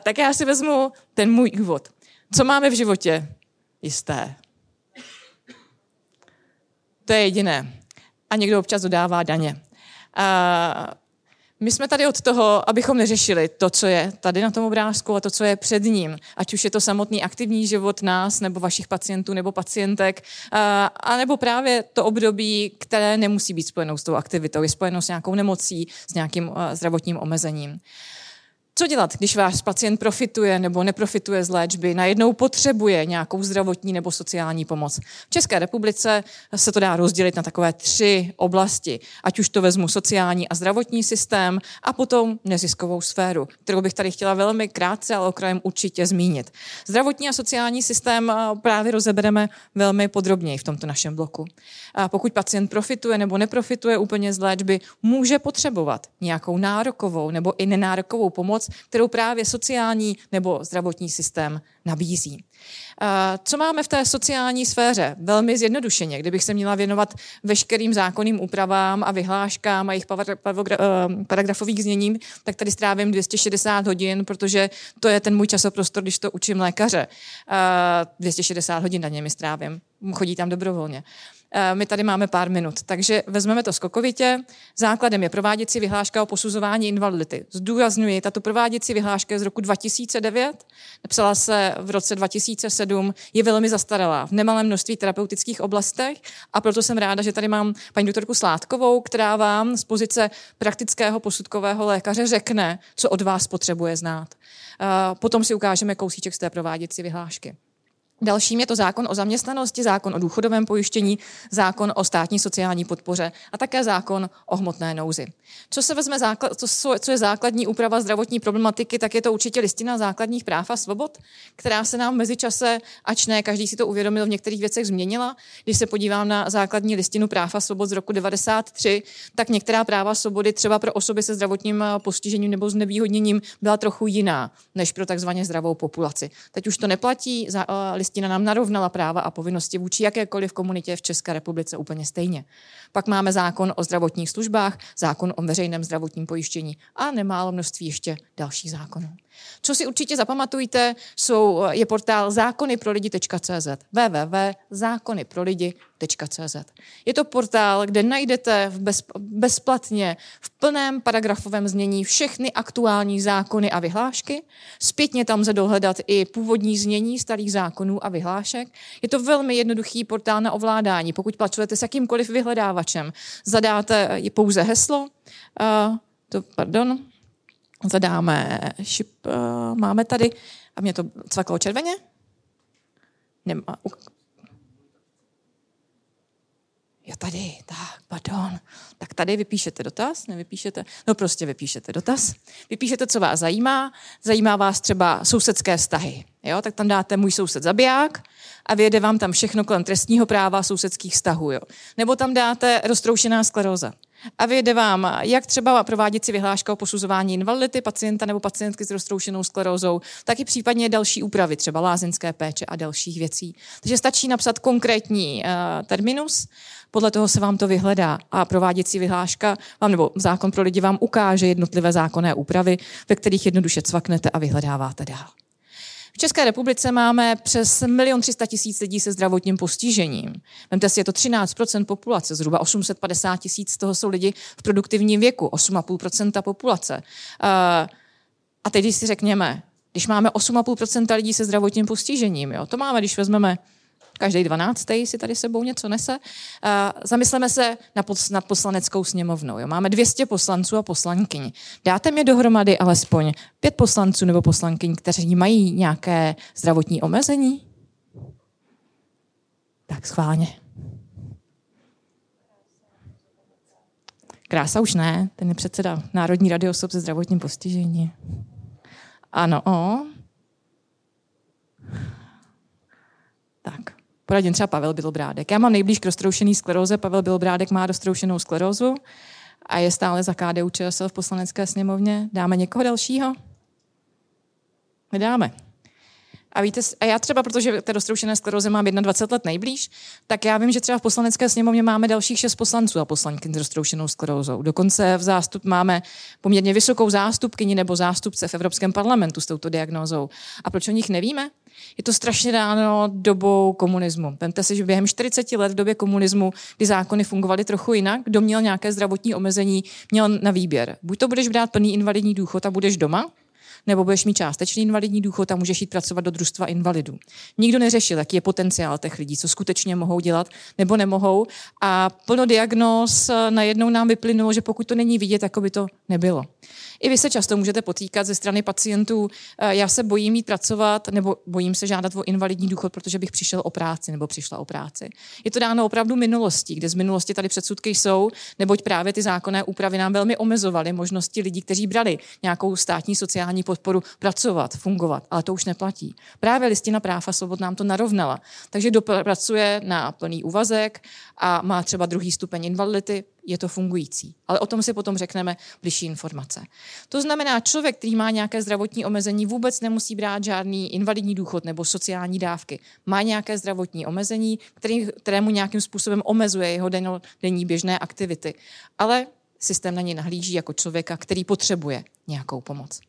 tak já si vezmu ten můj úvod. Co máme v životě? Jisté. To je jediné. A někdo občas dodává daně. A my jsme tady od toho, abychom neřešili to, co je tady na tom obrázku a to, co je před ním. Ať už je to samotný aktivní život nás, nebo vašich pacientů, nebo pacientek, a, a nebo právě to období, které nemusí být spojenou s tou aktivitou, je spojeno s nějakou nemocí, s nějakým zdravotním omezením. Co dělat, když váš pacient profituje nebo neprofituje z léčby, najednou potřebuje nějakou zdravotní nebo sociální pomoc? V České republice se to dá rozdělit na takové tři oblasti, ať už to vezmu sociální a zdravotní systém a potom neziskovou sféru, kterou bych tady chtěla velmi krátce, ale okrajem určitě zmínit. Zdravotní a sociální systém právě rozebereme velmi podrobněji v tomto našem bloku. A pokud pacient profituje nebo neprofituje úplně z léčby, může potřebovat nějakou nárokovou nebo i nenárokovou pomoc, pomoc, kterou právě sociální nebo zdravotní systém nabízí. Co máme v té sociální sféře? Velmi zjednodušeně. Kdybych se měla věnovat veškerým zákonným úpravám a vyhláškám a jejich eh, paragrafových zněním, tak tady strávím 260 hodin, protože to je ten můj časoprostor, když to učím lékaře. 260 hodin na něm strávím. Chodí tam dobrovolně. Eh, my tady máme pár minut, takže vezmeme to skokovitě. Základem je prováděcí vyhláška o posuzování invalidity. Zdůraznuju, tato prováděcí vyhláška je z roku 2009, napsala se v roce 2007, je velmi zastaralá v nemalém množství terapeutických oblastech a proto jsem ráda, že tady mám paní doktorku Sládkovou, která vám z pozice praktického posudkového lékaře řekne, co od vás potřebuje znát. Eh, potom si ukážeme kousíček z té prováděcí vyhlášky. Dalším je to zákon o zaměstnanosti, zákon o důchodovém pojištění, zákon o státní sociální podpoře a také zákon o hmotné nouzi. Co se vezme základ, co je základní úprava zdravotní problematiky, tak je to určitě listina základních práv a svobod, která se nám mezičase, ač ne, každý si to uvědomil, v některých věcech změnila. Když se podívám na základní listinu práv a svobod z roku 93, tak některá práva svobody třeba pro osoby se zdravotním postižením nebo znevýhodněním byla trochu jiná než pro takzvaně zdravou populaci. Teď už to neplatí, listina nám narovnala práva a povinnosti vůči jakékoliv komunitě v České republice úplně stejně. Pak máme zákon o zdravotních službách, zákon o veřejném zdravotním pojištění a nemálo množství ještě dalších zákonů. Co si určitě zapamatujte, jsou, je portál zákonyprolidi.cz www.zákonyprolidi.cz Je to portál, kde najdete v bez, bezplatně v plném paragrafovém znění všechny aktuální zákony a vyhlášky. Zpětně tam lze dohledat i původní znění starých zákonů a vyhlášek. Je to velmi jednoduchý portál na ovládání. Pokud pracujete s jakýmkoliv vyhledávačem, zadáte pouze heslo, uh, to, pardon, zadáme šip, uh, máme tady, a mě to cvaklo červeně? Nemá, Jo, tady, tak, pardon. Tak tady vypíšete dotaz, nevypíšete, no prostě vypíšete dotaz. Vypíšete, co vás zajímá. Zajímá vás třeba sousedské vztahy. Jo, tak tam dáte můj soused zabiják a vyjede vám tam všechno kolem trestního práva sousedských vztahů. Jo. Nebo tam dáte roztroušená skleróza a vyjde vám, jak třeba provádět si vyhláška o posuzování invalidity pacienta nebo pacientky s roztroušenou sklerózou, tak i případně další úpravy, třeba lázeňské péče a dalších věcí. Takže stačí napsat konkrétní uh, terminus, podle toho se vám to vyhledá a prováděcí vyhláška vám nebo zákon pro lidi vám ukáže jednotlivé zákonné úpravy, ve kterých jednoduše cvaknete a vyhledáváte dál. V České republice máme přes 1 300 tisíc lidí se zdravotním postižením. Vemte si, je to 13% populace, zhruba 850 tisíc z toho jsou lidi v produktivním věku, 8,5% populace. Eh, a teď, si řekněme, když máme 8,5% lidí se zdravotním postižením, jo, to máme, když vezmeme každý dvanáctý si tady sebou něco nese. Zamysleme se nad poslaneckou sněmovnou. Jo. Máme 200 poslanců a poslankyň. Dáte mi dohromady alespoň pět poslanců nebo poslankyň, kteří mají nějaké zdravotní omezení? Tak schválně. Krása už ne, ten je předseda Národní rady osob se zdravotním postižením. Ano, o. Tak. Poradím třeba Pavel Bělobrádek. Já mám nejblíž k roztroušený skleróze. Pavel Bělobrádek má roztroušenou sklerózu a je stále za KDU ČSL v poslanecké sněmovně. Dáme někoho dalšího? Nedáme. A víte, a já třeba, protože té roztroušené skleroze mám 21 let nejblíž, tak já vím, že třeba v poslanecké sněmovně máme dalších šest poslanců a poslanky s roztroušenou sklerózou. Dokonce v zástup máme poměrně vysokou zástupkyni nebo zástupce v Evropském parlamentu s touto diagnózou. A proč o nich nevíme? Je to strašně dáno dobou komunismu. Vemte si, že během 40 let v době komunismu, kdy zákony fungovaly trochu jinak, kdo měl nějaké zdravotní omezení, měl na výběr. Buď to budeš brát plný invalidní důchod a budeš doma, nebo budeš mít částečný invalidní důchod a můžeš jít pracovat do družstva invalidů. Nikdo neřešil, jaký je potenciál těch lidí, co skutečně mohou dělat nebo nemohou. A plno diagnóz najednou nám vyplynulo, že pokud to není vidět, jako by to nebylo. I vy se často můžete potýkat ze strany pacientů, eh, já se bojím mít pracovat, nebo bojím se žádat o invalidní důchod, protože bych přišel o práci nebo přišla o práci. Je to dáno opravdu minulostí, kde z minulosti tady předsudky jsou, neboť právě ty zákonné úpravy nám velmi omezovaly možnosti lidí, kteří brali nějakou státní sociální podporu pracovat, fungovat, ale to už neplatí. Právě listina práv a svobod nám to narovnala. Takže pracuje na plný úvazek a má třeba druhý stupeň invalidity, je to fungující. Ale o tom si potom řekneme bližší informace. To znamená, člověk, který má nějaké zdravotní omezení, vůbec nemusí brát žádný invalidní důchod nebo sociální dávky. Má nějaké zdravotní omezení, který, kterému nějakým způsobem omezuje jeho denní běžné aktivity. Ale systém na něj nahlíží jako člověka, který potřebuje nějakou pomoc.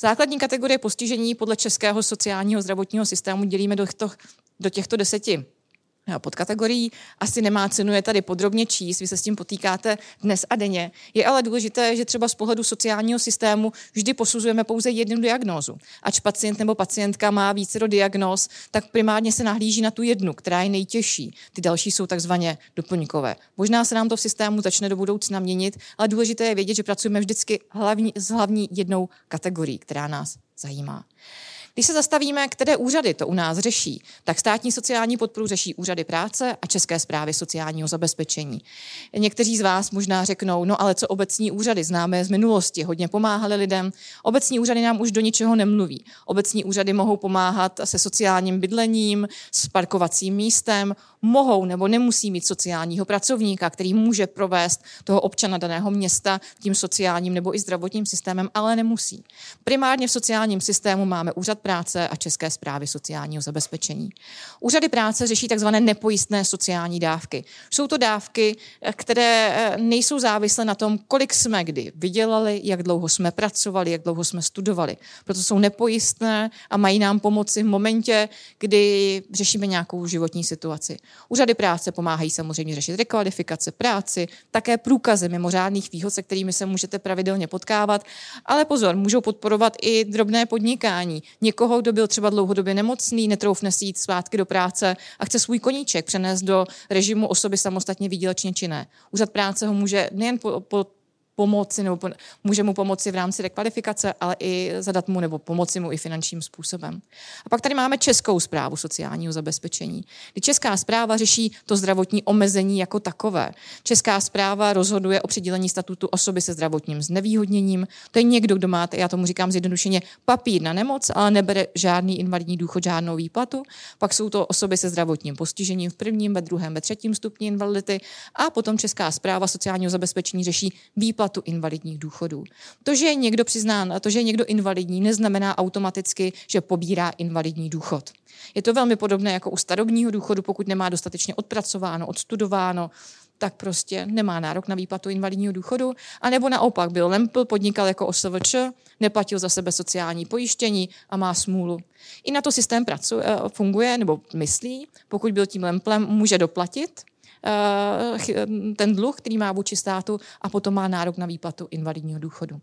Základní kategorie postižení podle českého sociálního zdravotního systému dělíme do do těchto deseti podkategorií. Asi nemá cenu je tady podrobně číst, vy se s tím potýkáte dnes a denně. Je ale důležité, že třeba z pohledu sociálního systému vždy posuzujeme pouze jednu diagnózu. Ač pacient nebo pacientka má více do diagnóz, tak primárně se nahlíží na tu jednu, která je nejtěžší. Ty další jsou takzvaně doplňkové. Možná se nám to v systému začne do budoucna měnit, ale důležité je vědět, že pracujeme vždycky hlavní, s hlavní jednou kategorií, která nás zajímá. Když se zastavíme, které úřady to u nás řeší, tak státní sociální podporu řeší úřady práce a České zprávy sociálního zabezpečení. Někteří z vás možná řeknou, no ale co obecní úřady, známe z minulosti, hodně pomáhali lidem. Obecní úřady nám už do ničeho nemluví. Obecní úřady mohou pomáhat se sociálním bydlením, s parkovacím místem, mohou nebo nemusí mít sociálního pracovníka, který může provést toho občana daného města tím sociálním nebo i zdravotním systémem, ale nemusí. Primárně v sociálním systému máme úřad práce a České zprávy sociálního zabezpečení. Úřady práce řeší tzv. nepojistné sociální dávky. Jsou to dávky, které eh, nejsou závislé na tom, kolik jsme kdy vydělali, jak dlouho jsme pracovali, jak dlouho jsme studovali. Proto jsou nepojistné a mají nám pomoci v momentě, kdy řešíme nějakou životní situaci. Úřady práce pomáhají samozřejmě řešit rekvalifikace, práci, také průkazy mimořádných výhod, se kterými se můžete pravidelně potkávat. Ale pozor, můžou podporovat i drobné podnikání. Někoho, kdo byl třeba dlouhodobě nemocný, netroufne si jít zpátky do práce a chce svůj koníček přenést do režimu osoby samostatně výdělečně činné. Úřad práce ho může nejen po, po pomoci nebo může mu pomoci v rámci rekvalifikace, ale i zadat mu nebo pomoci mu i finančním způsobem. A pak tady máme Českou zprávu sociálního zabezpečení, kdy Česká zpráva řeší to zdravotní omezení jako takové. Česká zpráva rozhoduje o přidělení statutu osoby se zdravotním znevýhodněním. To je někdo, kdo má, já tomu říkám zjednodušeně, papír na nemoc, ale nebere žádný invalidní důchod, žádnou výplatu. Pak jsou to osoby se zdravotním postižením v prvním, ve druhém, ve třetím stupni invalidity a potom Česká zpráva sociálního zabezpečení řeší výplatu výplatu invalidních důchodů. To, že je někdo přiznán, to, že je někdo invalidní, neznamená automaticky, že pobírá invalidní důchod. Je to velmi podobné jako u starobního důchodu, pokud nemá dostatečně odpracováno, odstudováno, tak prostě nemá nárok na výplatu invalidního důchodu, a nebo naopak byl lempl, podnikal jako OSVČ, neplatil za sebe sociální pojištění a má smůlu. I na to systém pracuje, eh, funguje nebo myslí, pokud byl tím lemplem, může doplatit, ten dluh, který má vůči státu a potom má nárok na výplatu invalidního důchodu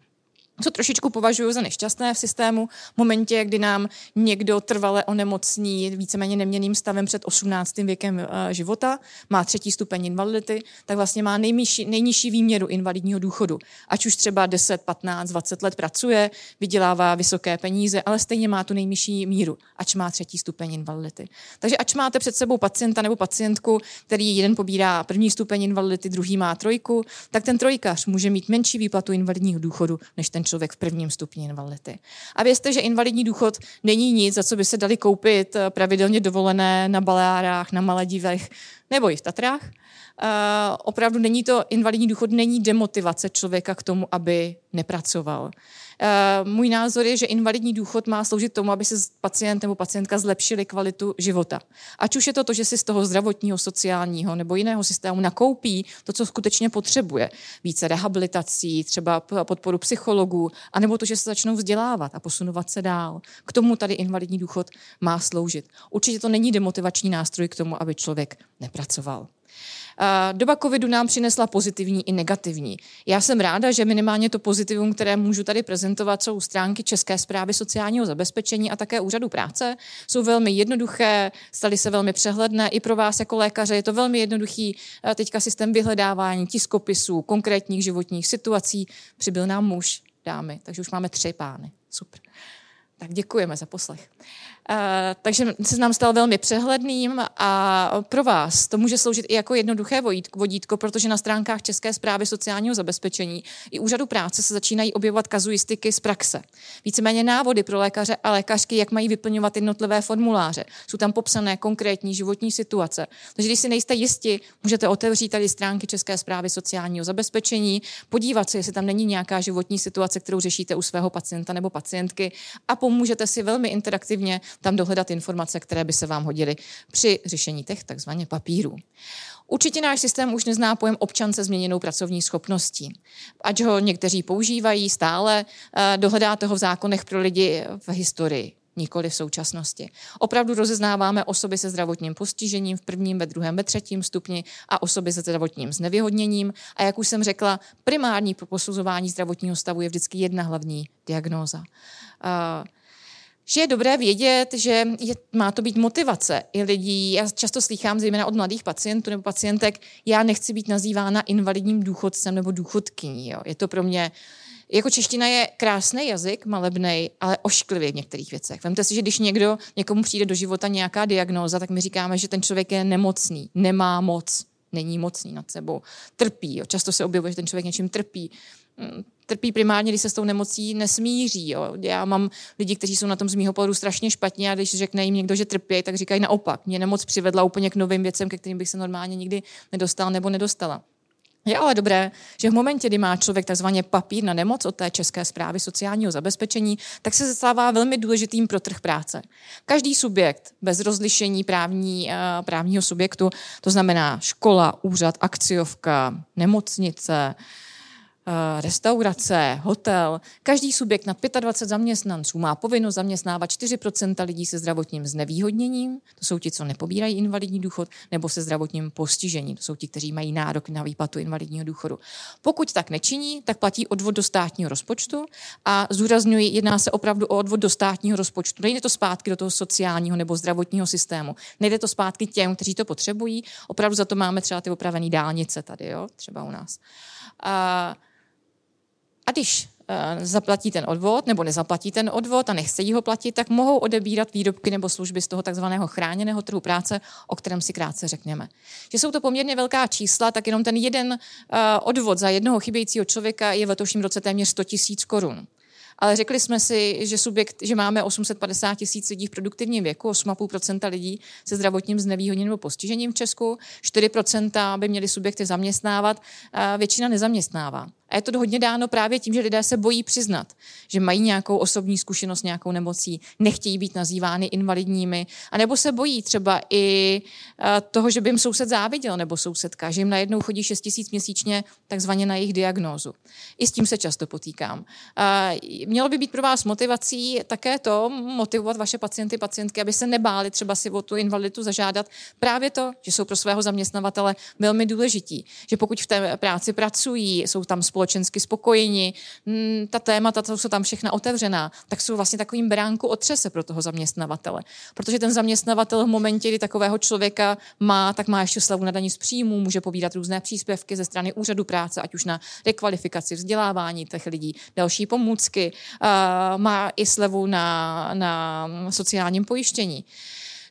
co trošičku považuji za nešťastné v systému, v momentě, kdy nám někdo trvale onemocní víceméně neměným stavem před 18. věkem eh, života, má třetí stupeň invalidity, tak vlastně má nejnižší, nejnižší výměru invalidního důchodu. Ať už třeba 10, 15, 20 let pracuje, vydělává vysoké peníze, ale stejně má tu nejnižší míru, ač má třetí stupeň invalidity. Takže ač máte před sebou pacienta nebo pacientku, který jeden pobírá první stupeň invalidity, druhý má trojku, tak ten trojkař může mít menší výplatu invalidního důchodu než ten člověk v prvním stupni invalidity. A vězte, že invalidní důchod není nic, za co by se dali koupit eh, pravidelně dovolené na Baleárách, na Maledivech. nebo i v Tatrách. Uh, opravdu není to, invalidní důchod není demotivace člověka k tomu, aby nepracoval. Eh, můj názor je, že invalidní důchod má sloužit tomu, aby se pacient nebo pacientka zlepšili kvalitu života. Ať už je to to, že si z toho zdravotního, sociálního nebo jiného systému nakoupí to, co skutečně potřebuje. Více rehabilitací, třeba podporu psychologů, anebo to, že se začnou vzdělávat a posunovat se dál. K tomu tady invalidní důchod má sloužit. Určitě to není demotivační nástroj k tomu, aby člověk nepracoval. Doba covidu nám přinesla pozitivní i negativní. Já jsem ráda, že minimálně to pozitivum, které můžu tady prezentovat, jsou stránky České zprávy sociálního zabezpečení a také úřadu práce. Jsou velmi jednoduché, staly se velmi přehledné. I pro vás jako lékaře je to velmi jednoduchý eh, teďka systém vyhledávání tiskopisů, konkrétních životních situací. Přibyl nám muž, dámy, takže už máme tři pány. Super. Tak děkujeme za poslech. Uh, takže se nám stal velmi přehledným a pro vás to může sloužit i jako jednoduché vodítko, protože na stránkách České zprávy sociálního zabezpečení i úřadu práce se začínají objevovat kazuistiky z praxe. Víceméně návody pro lékaře a lékařky, jak mají vyplňovat jednotlivé formuláře. Jsou tam popsané konkrétní životní situace. Takže když si nejste jisti, můžete otevřít tady stránky České zprávy sociálního zabezpečení, podívat se, jestli tam není nějaká životní situace, kterou řešíte u svého pacienta nebo pacientky a pomůžete si velmi interaktivně tam dohledat informace, které by se vám hodily při řešení těch takzvaně papírů. Určitě náš systém už nezná pojem občan se změněnou pracovní schopností. Ať ho někteří používají stále, eh, dohledáte ho v zákonech pro lidi v historii nikoli v současnosti. Opravdu rozeznáváme osoby se zdravotním postižením v prvním, ve druhém, ve třetím stupni a osoby se zdravotním znevyhodněním. A jak už jsem řekla, primární posuzování zdravotního stavu je vždycky jedna hlavní diagnóza. Uh, že je dobré vědět, že je, má to být motivace i lidí. Já často slychám, zejména od mladých pacientů nebo pacientek, já nechci být nazývána invalidním důchodcem nebo důchodkyní. Jo. Je to pro mě jako čeština je krásný jazyk, malebný, ale ošklivý v některých věcech. Vemte si, že když někdo, někomu přijde do života nějaká diagnóza, tak my říkáme, že ten člověk je nemocný, nemá moc, není mocný nad sebou, trpí. Jo. Často se objevuje, že ten člověk něčím trpí. Mm, trpí primárně, když se s tou nemocí nesmíří. Jo. Já mám lidi, kteří jsou na tom z mého pohledu strašně špatně a když řekne jim někdo, že trpí, tak říkají naopak. Mě nemoc přivedla úplně k novým věcem, ke kterým bych se normálně nikdy nedostal nebo nedostala. Je ale dobré, že v momentě, kdy má člověk takzvaně papír na nemoc od té České zprávy sociálního zabezpečení, tak se stává velmi důležitým pro trh práce. Každý subjekt bez rozlišení právní, uh, právního subjektu, to znamená škola, úřad, akciovka, nemocnice, Eh, restaurace, hotel. Každý subjekt na 25 zaměstnanců má povinnost zaměstnávat 4% lidí se zdravotním znevýhodněním, to jsou ti, co nepobírají invalidní důchod, nebo se zdravotním postižením, to jsou ti, kteří mají nárok na výplatu invalidního důchodu. Pokud tak nečiní, tak platí odvod do státního rozpočtu a zdůrazňuji, jedná se opravdu o odvod do státního rozpočtu. Nejde to zpátky do toho sociálního nebo zdravotního systému. Nejde to zpátky těm, kteří to potřebují. Opravdu za to máme třeba ty opravené dálnice tady, jo? třeba u nás. A a když uh, zaplatí ten odvod nebo nezaplatí ten odvod a nechce ho platit, tak mohou odebírat výrobky nebo služby z toho takzvaného chráněného trhu práce, o kterém si krátce řekneme. Že jsou to poměrně velká čísla, tak jenom ten jeden uh, odvod za jednoho chybějícího člověka je v letošním roce téměř 100 tisíc korun ale řekli jsme si, že subjekt, že máme 850 tisíc lidí v produktivním věku, 8,5% lidí se zdravotním znevýhodněním nebo postižením v Česku, 4% by měli subjekty zaměstnávat, většina nezaměstnává. A je to hodně dáno právě tím, že lidé se bojí přiznat, že mají nějakou osobní zkušenost, nějakou nemocí, nechtějí být nazývány invalidními, anebo se bojí třeba i eh, toho, že by jim soused záviděl nebo sousedka, že jim najednou chodí 6 tisíc měsíčně takzvaně na jejich diagnózu. I s tím se často potýkám. Mělo by být pro vás motivací také to, motivovat vaše pacienty, pacientky, aby se nebáli třeba si o tu invaliditu zažádat. Právě to, že jsou pro svého zaměstnavatele velmi důležití, že pokud v té práci pracují, jsou tam spolu společensky spokojeni, mm, ta témata to jsou tam všechna otevřená, tak jsou vlastně takovým bránku otřese pro toho zaměstnavatele. Protože ten zaměstnavatel v momentě, kdy takového člověka má, tak má ještě slavu na daní z příjmů, může pobírat různé příspěvky ze strany úřadu práce, ať už na rekvalifikaci, vzdělávání těch lidí, další pomůcky, má i slevu na, na sociálním pojištění.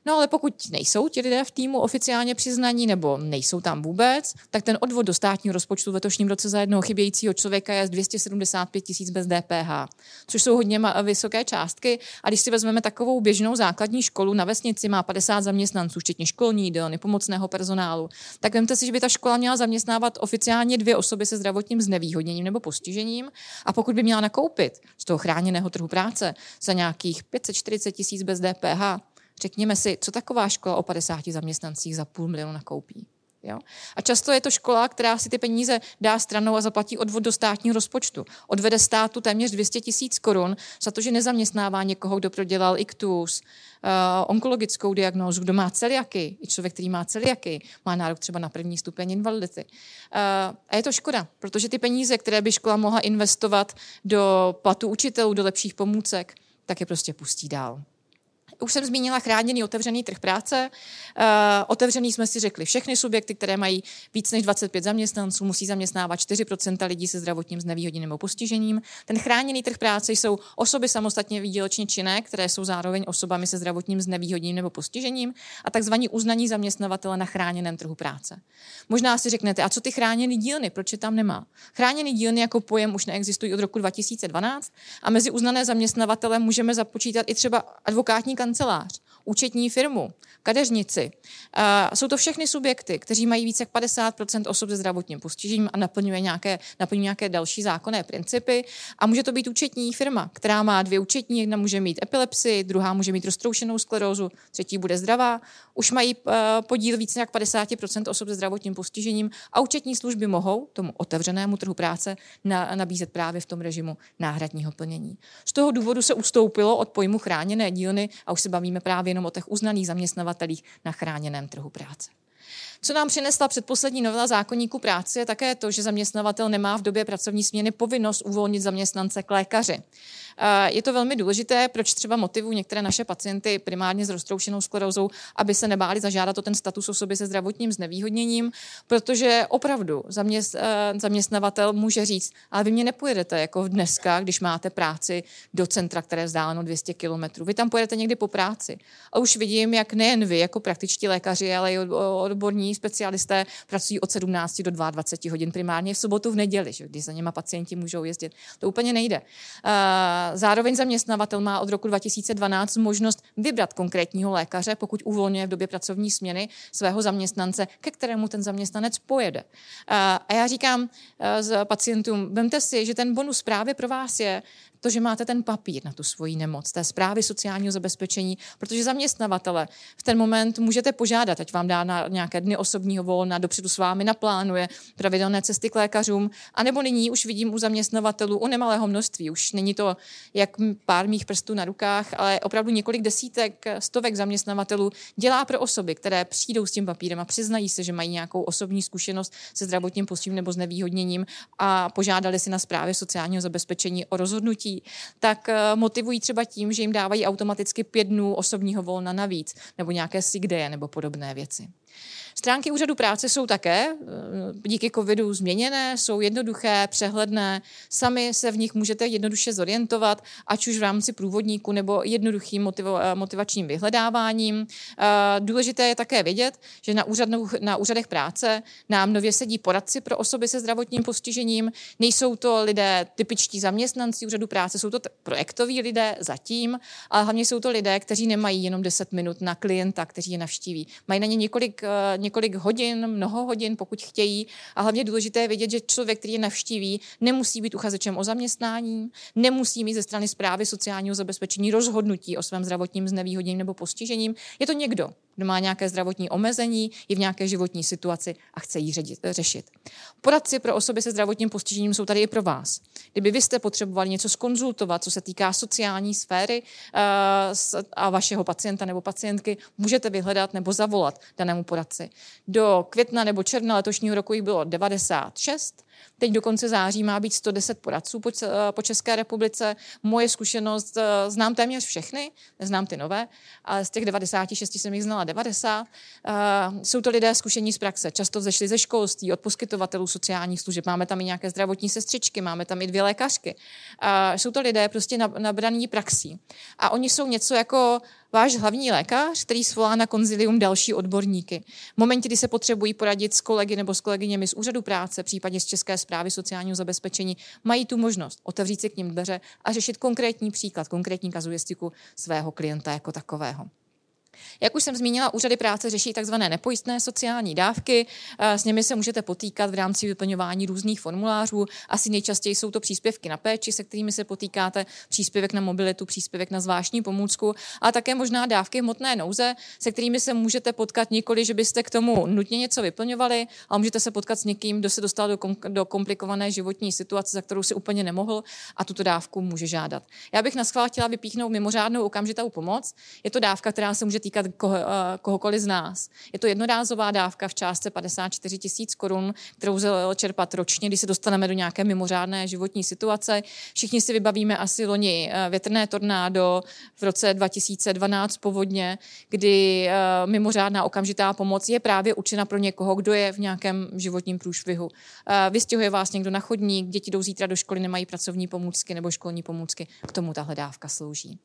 No ale pokud nejsou ti lidé v týmu oficiálně přiznaní nebo nejsou tam vůbec, tak ten odvod do státního rozpočtu v letošním roce za jednoho chybějícího člověka je 275 tisíc bez DPH, což jsou hodně vysoké částky. A když si vezmeme takovou běžnou základní školu na vesnici, má 50 zaměstnanců, včetně školní jídelny, pomocného personálu, tak vemte si, že by ta škola měla zaměstnávat oficiálně dvě osoby se zdravotním znevýhodněním nebo postižením. A pokud by měla nakoupit z toho chráněného trhu práce za nějakých 540 tisíc bez DPH, řekněme si, co taková škola o 50 zaměstnancích za půl milionu nakoupí. Jo? A často je to škola, která si ty peníze dá stranou a zaplatí odvod do státního rozpočtu. Odvede státu téměř 200 tisíc korun za to, že nezaměstnává někoho, kdo prodělal iktus, uh, onkologickou diagnózu, kdo má celiaky, i člověk, který má celiaky, má nárok třeba na první stupeň invalidity. Uh, a je to škoda, protože ty peníze, které by škola mohla investovat do platu učitelů, do lepších pomůcek, tak je prostě pustí dál už jsem zmínila chráněný otevřený trh práce. Uh, otevřený jsme si řekli, všechny subjekty, které mají víc než 25 zaměstnanců, musí zaměstnávat 4% lidí se zdravotním znevýhodněním nebo postižením. Ten chráněný trh práce jsou osoby samostatně výdělečně činné, které jsou zároveň osobami se zdravotním znevýhodněním nebo postižením a takzvaní uznaní zaměstnavatele na chráněném trhu práce. Možná si řeknete, a co ty chráněné dílny, proč je tam nemá? Chráněný dílny jako pojem už neexistují od roku 2012 a mezi uznané zaměstnavatele můžeme započítat i třeba advokátní cancelar. Účetní firmu, kadeřnici. jsou to všechny subjekty, kteří mají více jak 50% osob se zdravotním postižením a naplňuje nějaké, naplňuje nějaké další zákonné principy. A může to být účetní firma, která má dvě účetní, jedna může mít epilepsii, druhá může mít roztroušenou sklerózu, třetí bude zdravá. Už mají uh, podíl více jak 50% osob se zdravotním postižením a účetní služby mohou tomu otevřenému trhu práce na, nabízet právě v tom režimu náhradního plnění. Z toho důvodu se ustoupilo od pojmu chráněné dílny a už se bavíme právě jenom o těch uznaných zaměstnavatelích na chráněném trhu práce. Co nám přinesla předposlední novela zákonníku práce je také to, že zaměstnavatel nemá v době pracovní směny povinnost uvolnit zaměstnance k lékaři. Je to velmi důležité, proč třeba motivují některé naše pacienty primárně s roztroušenou sklerózou, aby se nebáli zažádat o ten status osoby se zdravotním znevýhodněním, protože opravdu zaměst, eh, zaměstnavatel může říct, ale vy mě nepojedete jako dneska, když máte práci do centra, které je vzdáleno 200 kilometrů. Vy tam pojedete někdy po práci. A už vidím, jak nejen vy jako praktičtí lékaři, ale i odborní specialisté pracují od 17 do 22 hodin primárně v sobotu, v neděli, že, když za něma pacienti můžou jezdit. To úplně nejde. Uh, Zároveň zaměstnavatel má od roku 2012 možnost vybrat konkrétního lékaře, pokud uvolňuje v době pracovní směny svého zaměstnance, ke kterému ten zaměstnanec pojede. A já říkám z pacientům, vemte si, že ten bonus právě pro vás je, to, že máte ten papír na tu svoji nemoc, té zprávy sociálního zabezpečení, protože zaměstnavatele v ten moment můžete požádat, ať vám dá na nějaké dny osobního volna, dopředu s vámi naplánuje pravidelné cesty k lékařům, anebo nyní už vidím u zaměstnavatelů u nemalého množství, už není to jak pár mých prstů na rukách, ale opravdu několik desítek, stovek zaměstnavatelů dělá pro osoby, které přijdou s tím papírem a přiznají se, že mají nějakou osobní zkušenost se zdravotním postižením nebo s nevýhodněním a požádali si na zprávě sociálního zabezpečení o rozhodnutí dětí, tak eh, motivují třeba tím, že jim dávají automaticky pět dnů osobního volna navíc, nebo nějaké sick day, nebo podobné věci. Stránky úřadu práce jsou také eh, díky covidu změněné, jsou jednoduché, přehledné, sami se v nich můžete jednoduše zorientovat, ať už v rámci průvodníku nebo jednoduchým eh, motivačním vyhledáváním. Eh, důležité je také vědět, že na, úřadu, na úřadech práce nám nově sedí poradci pro osoby se zdravotním postižením. Nejsou to lidé typičtí zaměstnanci úřadu práce, jsou to projektoví lidé zatím, ale hlavně jsou to lidé, kteří nemají jenom 10 minut na klienta, kteří je navštíví. Mají na ně několik, několik hodin, mnoho hodin, pokud chtějí. A hlavně důležité je vědět, že člověk, který je navštíví, nemusí být uchazečem o zaměstnání, nemusí mít ze strany zprávy sociálního zabezpečení rozhodnutí o svém zdravotním znevýhodnění nebo postižením. Je to někdo, kdo má nějaké zdravotní omezení, je v nějaké životní situaci a chce ji řešit. Poradci pro osoby se zdravotním postižením jsou tady i pro vás. Kdyby vy jste potřebovali něco skonzultovat, co se týká sociální sféry uh, a vašeho pacienta nebo pacientky, můžete vyhledat nebo zavolat danému poradci. Do května nebo června letošního roku jich bylo 96 Teď do konce září má být 110 poradců po, po České republice. Moje zkušenost, eh, znám téměř všechny, neznám ty nové, ale z těch 96 jsem jich znala 90. Eh, jsou to lidé zkušení z praxe, často vzešli ze školství, od poskytovatelů sociálních služeb. Máme tam i nějaké zdravotní sestřičky, máme tam i dvě lékařky. Jsou to lidé prostě nabraní praxí. A oni jsou něco jako váš hlavní lékař, který svolá na konzilium další odborníky. V momentě, kdy se potřebují poradit s kolegy nebo s kolegyněmi z úřadu práce, případně z České zprávy sociálního zabezpečení, mají tu možnost otevřít si k ním dveře a řešit konkrétní příklad, konkrétní kazuistiku svého klienta jako takového. Jak už jsem zmínila, úřady práce řeší tzv. nepojistné sociální dávky. S nimi se můžete potýkat v rámci vyplňování různých formulářů. Asi nejčastěji jsou to příspěvky na péči, se kterými se potýkáte, příspěvek na mobilitu, příspěvek na zvláštní pomůcku, a také možná dávky hmotné nouze, se kterými se můžete potkat nikoli, že byste k tomu nutně něco vyplňovali, ale můžete se potkat s někým, kdo se dostal do, kom- do komplikované životní situace, za kterou si úplně nemohl a tuto dávku může žádat. Já bych na chtěla vypíchnout mimořádnou okamžitou pomoc. Je to dávka, která se může týkat koho, uh, kohokoliv z nás. Je to jednorázová dávka v částce 54 tisíc korun, kterou lze čerpat ročně, když se dostaneme do nějaké mimořádné životní situace. Všichni si vybavíme asi loni uh, větrné tornádo v roce 2012 povodně, kdy uh, mimořádná okamžitá pomoc je právě určena pro někoho, kdo je v nějakém životním průšvihu. Vystěhuje vás někdo na chodník, děti jdou zítra do školy, nemají pracovní pomůcky nebo školní pomůcky. K tomu tahle dávka slouží.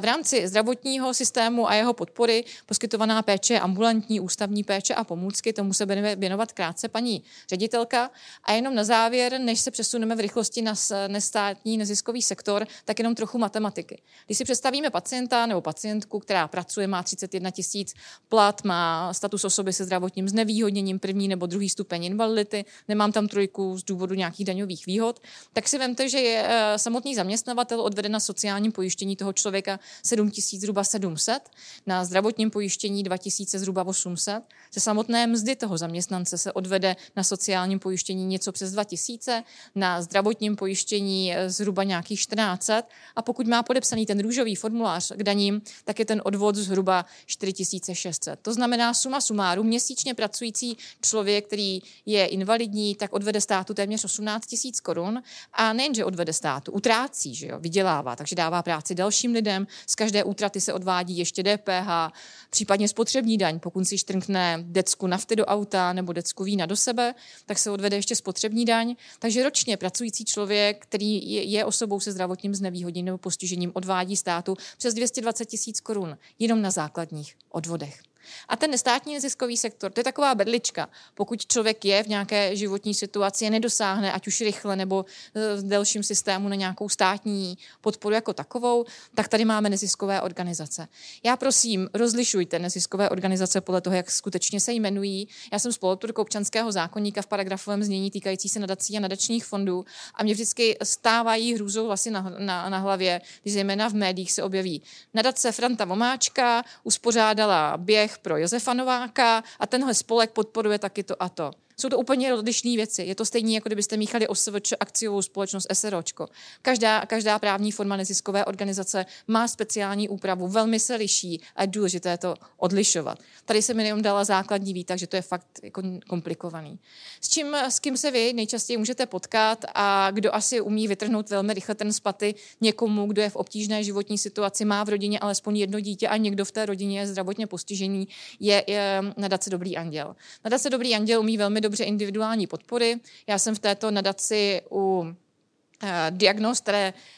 V rámci zdravotního systému a jeho podpory, poskytovaná péče, ambulantní, ústavní péče a pomůcky, tomu se budeme věnovat krátce paní ředitelka. A jenom na závěr, než se přesuneme v rychlosti na nestátní neziskový sektor, tak jenom trochu matematiky. Když si představíme pacienta nebo pacientku, která pracuje, má 31 tisíc plat, má status osoby se zdravotním znevýhodněním, první nebo druhý stupeň invalidity, nemám tam trojku z důvodu nějakých daňových výhod, tak si vemte, že je eh, samotný zaměstnavatel odvede na sociálním pojištění toho člověka 7 tisíc zhruba 700, na zdravotním pojištění 2000 zhruba 800. Ze samotné mzdy toho zaměstnance se odvede na sociálním pojištění něco přes 2000, na zdravotním pojištění eh, zhruba nějakých 1400 a pokud má podepsaný ten růžový formulář k daním, tak je ten odvod zhruba 4600. To znamená suma sumáru, měsíčně pracující člověk, který je invalidní, tak odvede státu téměř 18 tisíc korun a nejenže odvede státu, utrácí, že jo, vydělává, takže dává práci dalším lidem, z každé útraty se odvádí ještě DPH, případně spotřební daň. Pokud si štrnkne decku nafty do auta nebo decku vína do sebe, tak se odvede ještě spotřební daň. Takže ročně pracující člověk, který je, je osobou se zdravotním znevýhodněním nebo postižením, odvádí státu přes 220 tisíc korun jenom na základních odvodech. A ten nestátní neziskový sektor, to je taková bedlička. Pokud člověk je v nějaké životní situaci, nedosáhne, ať už rychle nebo e, v delším systému na nějakou státní podporu jako takovou, tak tady máme neziskové organizace. Já prosím, rozlišujte neziskové organizace podle toho, jak skutečně se jmenují. Já jsem spoluautorkou občanského zákonníka v paragrafovém znění týkající se nadací a nadačních fondů a mě vždycky stávají hrůzou vlastně na, na, na hlavě, když zejména v médiích se objeví. Nadace Franta Vomáčka uspořádala běh pro Josefa Nováka a tenhle spolek podporuje taky to a to. Jsou to úplně odlišné věci. Je to stejné, jako kdybyste míchali OSVČ akciovou společnost SROčko. Každá, každá právní forma neziskové organizace má speciální úpravu, velmi se liší a je důležité to odlišovat. Tady se mi jenom dala základní výtah, že to je fakt jako komplikovaný. S, čím, s kým se vy nejčastěji můžete potkat a kdo asi umí vytrhnout velmi rychle ten spaty někomu, kdo je v obtížné životní situaci, má v rodině alespoň jedno dítě a někdo v té rodině je zdravotně postižený, je, je nadace Dobrý anděl. Nadace Dobrý anděl umí velmi dobře individuální podpory. Já jsem v této nadaci u uh, diagnóz, které Eh,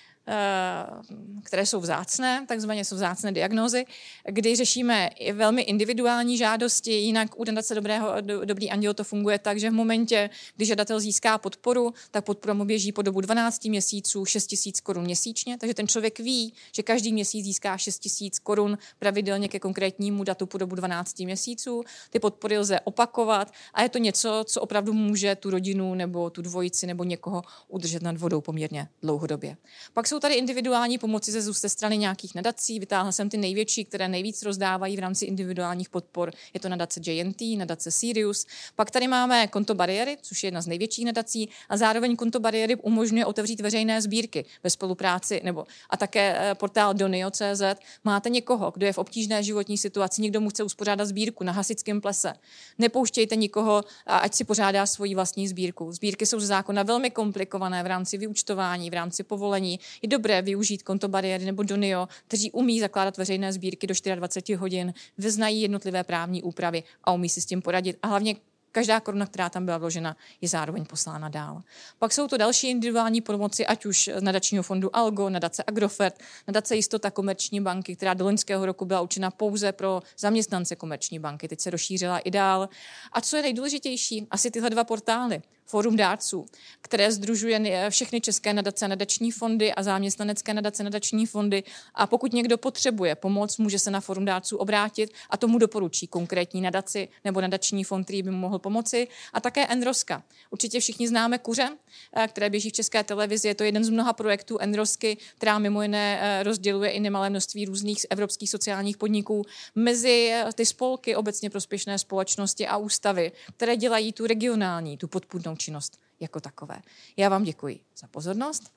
které jsou vzácné, takzvaně jsou vzácné diagnózy, kdy řešíme velmi individuální žádosti, jinak u nadace dobrého, do, Dobrý anděl to funguje tak, že v momentě, kdy žadatel získá podporu, tak podpora mu běží po dobu 12 měsíců 6 tisíc korun měsíčně, takže ten člověk ví, že každý měsíc získá 6 tisíc korun pravidelně ke konkrétnímu datu po dobu 12 měsíců. Ty podpory lze opakovat a je to něco, co opravdu může tu rodinu nebo tu dvojici nebo někoho udržet nad vodou poměrně dlouhodobě. Pak jsou tady individuální pomoci ze, ze strany nějakých nadací. Vytáhla jsem ty největší, které nejvíc rozdávají v rámci individuálních podpor. Je to nadace JNT, nadace Sirius. Pak tady máme konto bariéry, což je jedna z největších nadací, a zároveň konto bariéry umožňuje otevřít veřejné sbírky ve spolupráci nebo a také eh, portál Donio.cz. Máte někoho, kdo je v obtížné životní situaci, někdo mu chce uspořádat sbírku na hasičském plese. Nepouštějte nikoho, ať si pořádá svoji vlastní sbírku. Sbírky jsou ze zákona velmi komplikované v rámci vyučtování, v rámci povolení. Je dobré využít konto bariéry nebo Donio, kteří umí zakládat veřejné sbírky do 24 hodin, vyznají jednotlivé právní úpravy a umí si s tím poradit. A hlavně Každá koruna, která tam byla vložena, je zároveň poslána dál. Pak jsou to další individuální pomoci, ať už nadačního fondu Algo, nadace Agrofert, nadace Jistota komerční banky, která do loňského roku byla učena pouze pro zaměstnance komerční banky. Teď se rozšířila i dál. A co je nejdůležitější? Asi tyhle dva portály. Fórum dárců, které združuje všechny české nadace nadační fondy a zaměstnanecké nadace nadační fondy. A pokud někdo potřebuje pomoc, může se na Fórum dárců obrátit a tomu doporučí konkrétní nadaci nebo nadační fond, který by mu mohl pomoci. A také Enroska. Určitě všichni známe kuře, eh, které běží v české televizi. Je to jeden z mnoha projektů Enrosky, která mimo jiné eh, rozděluje i nemalé množství různých evropských sociálních podniků mezi eh, ty spolky obecně prospěšné společnosti a ústavy, které dělají tu regionální, tu podpůrnou činnost jako takové. Já vám děkuji za pozornost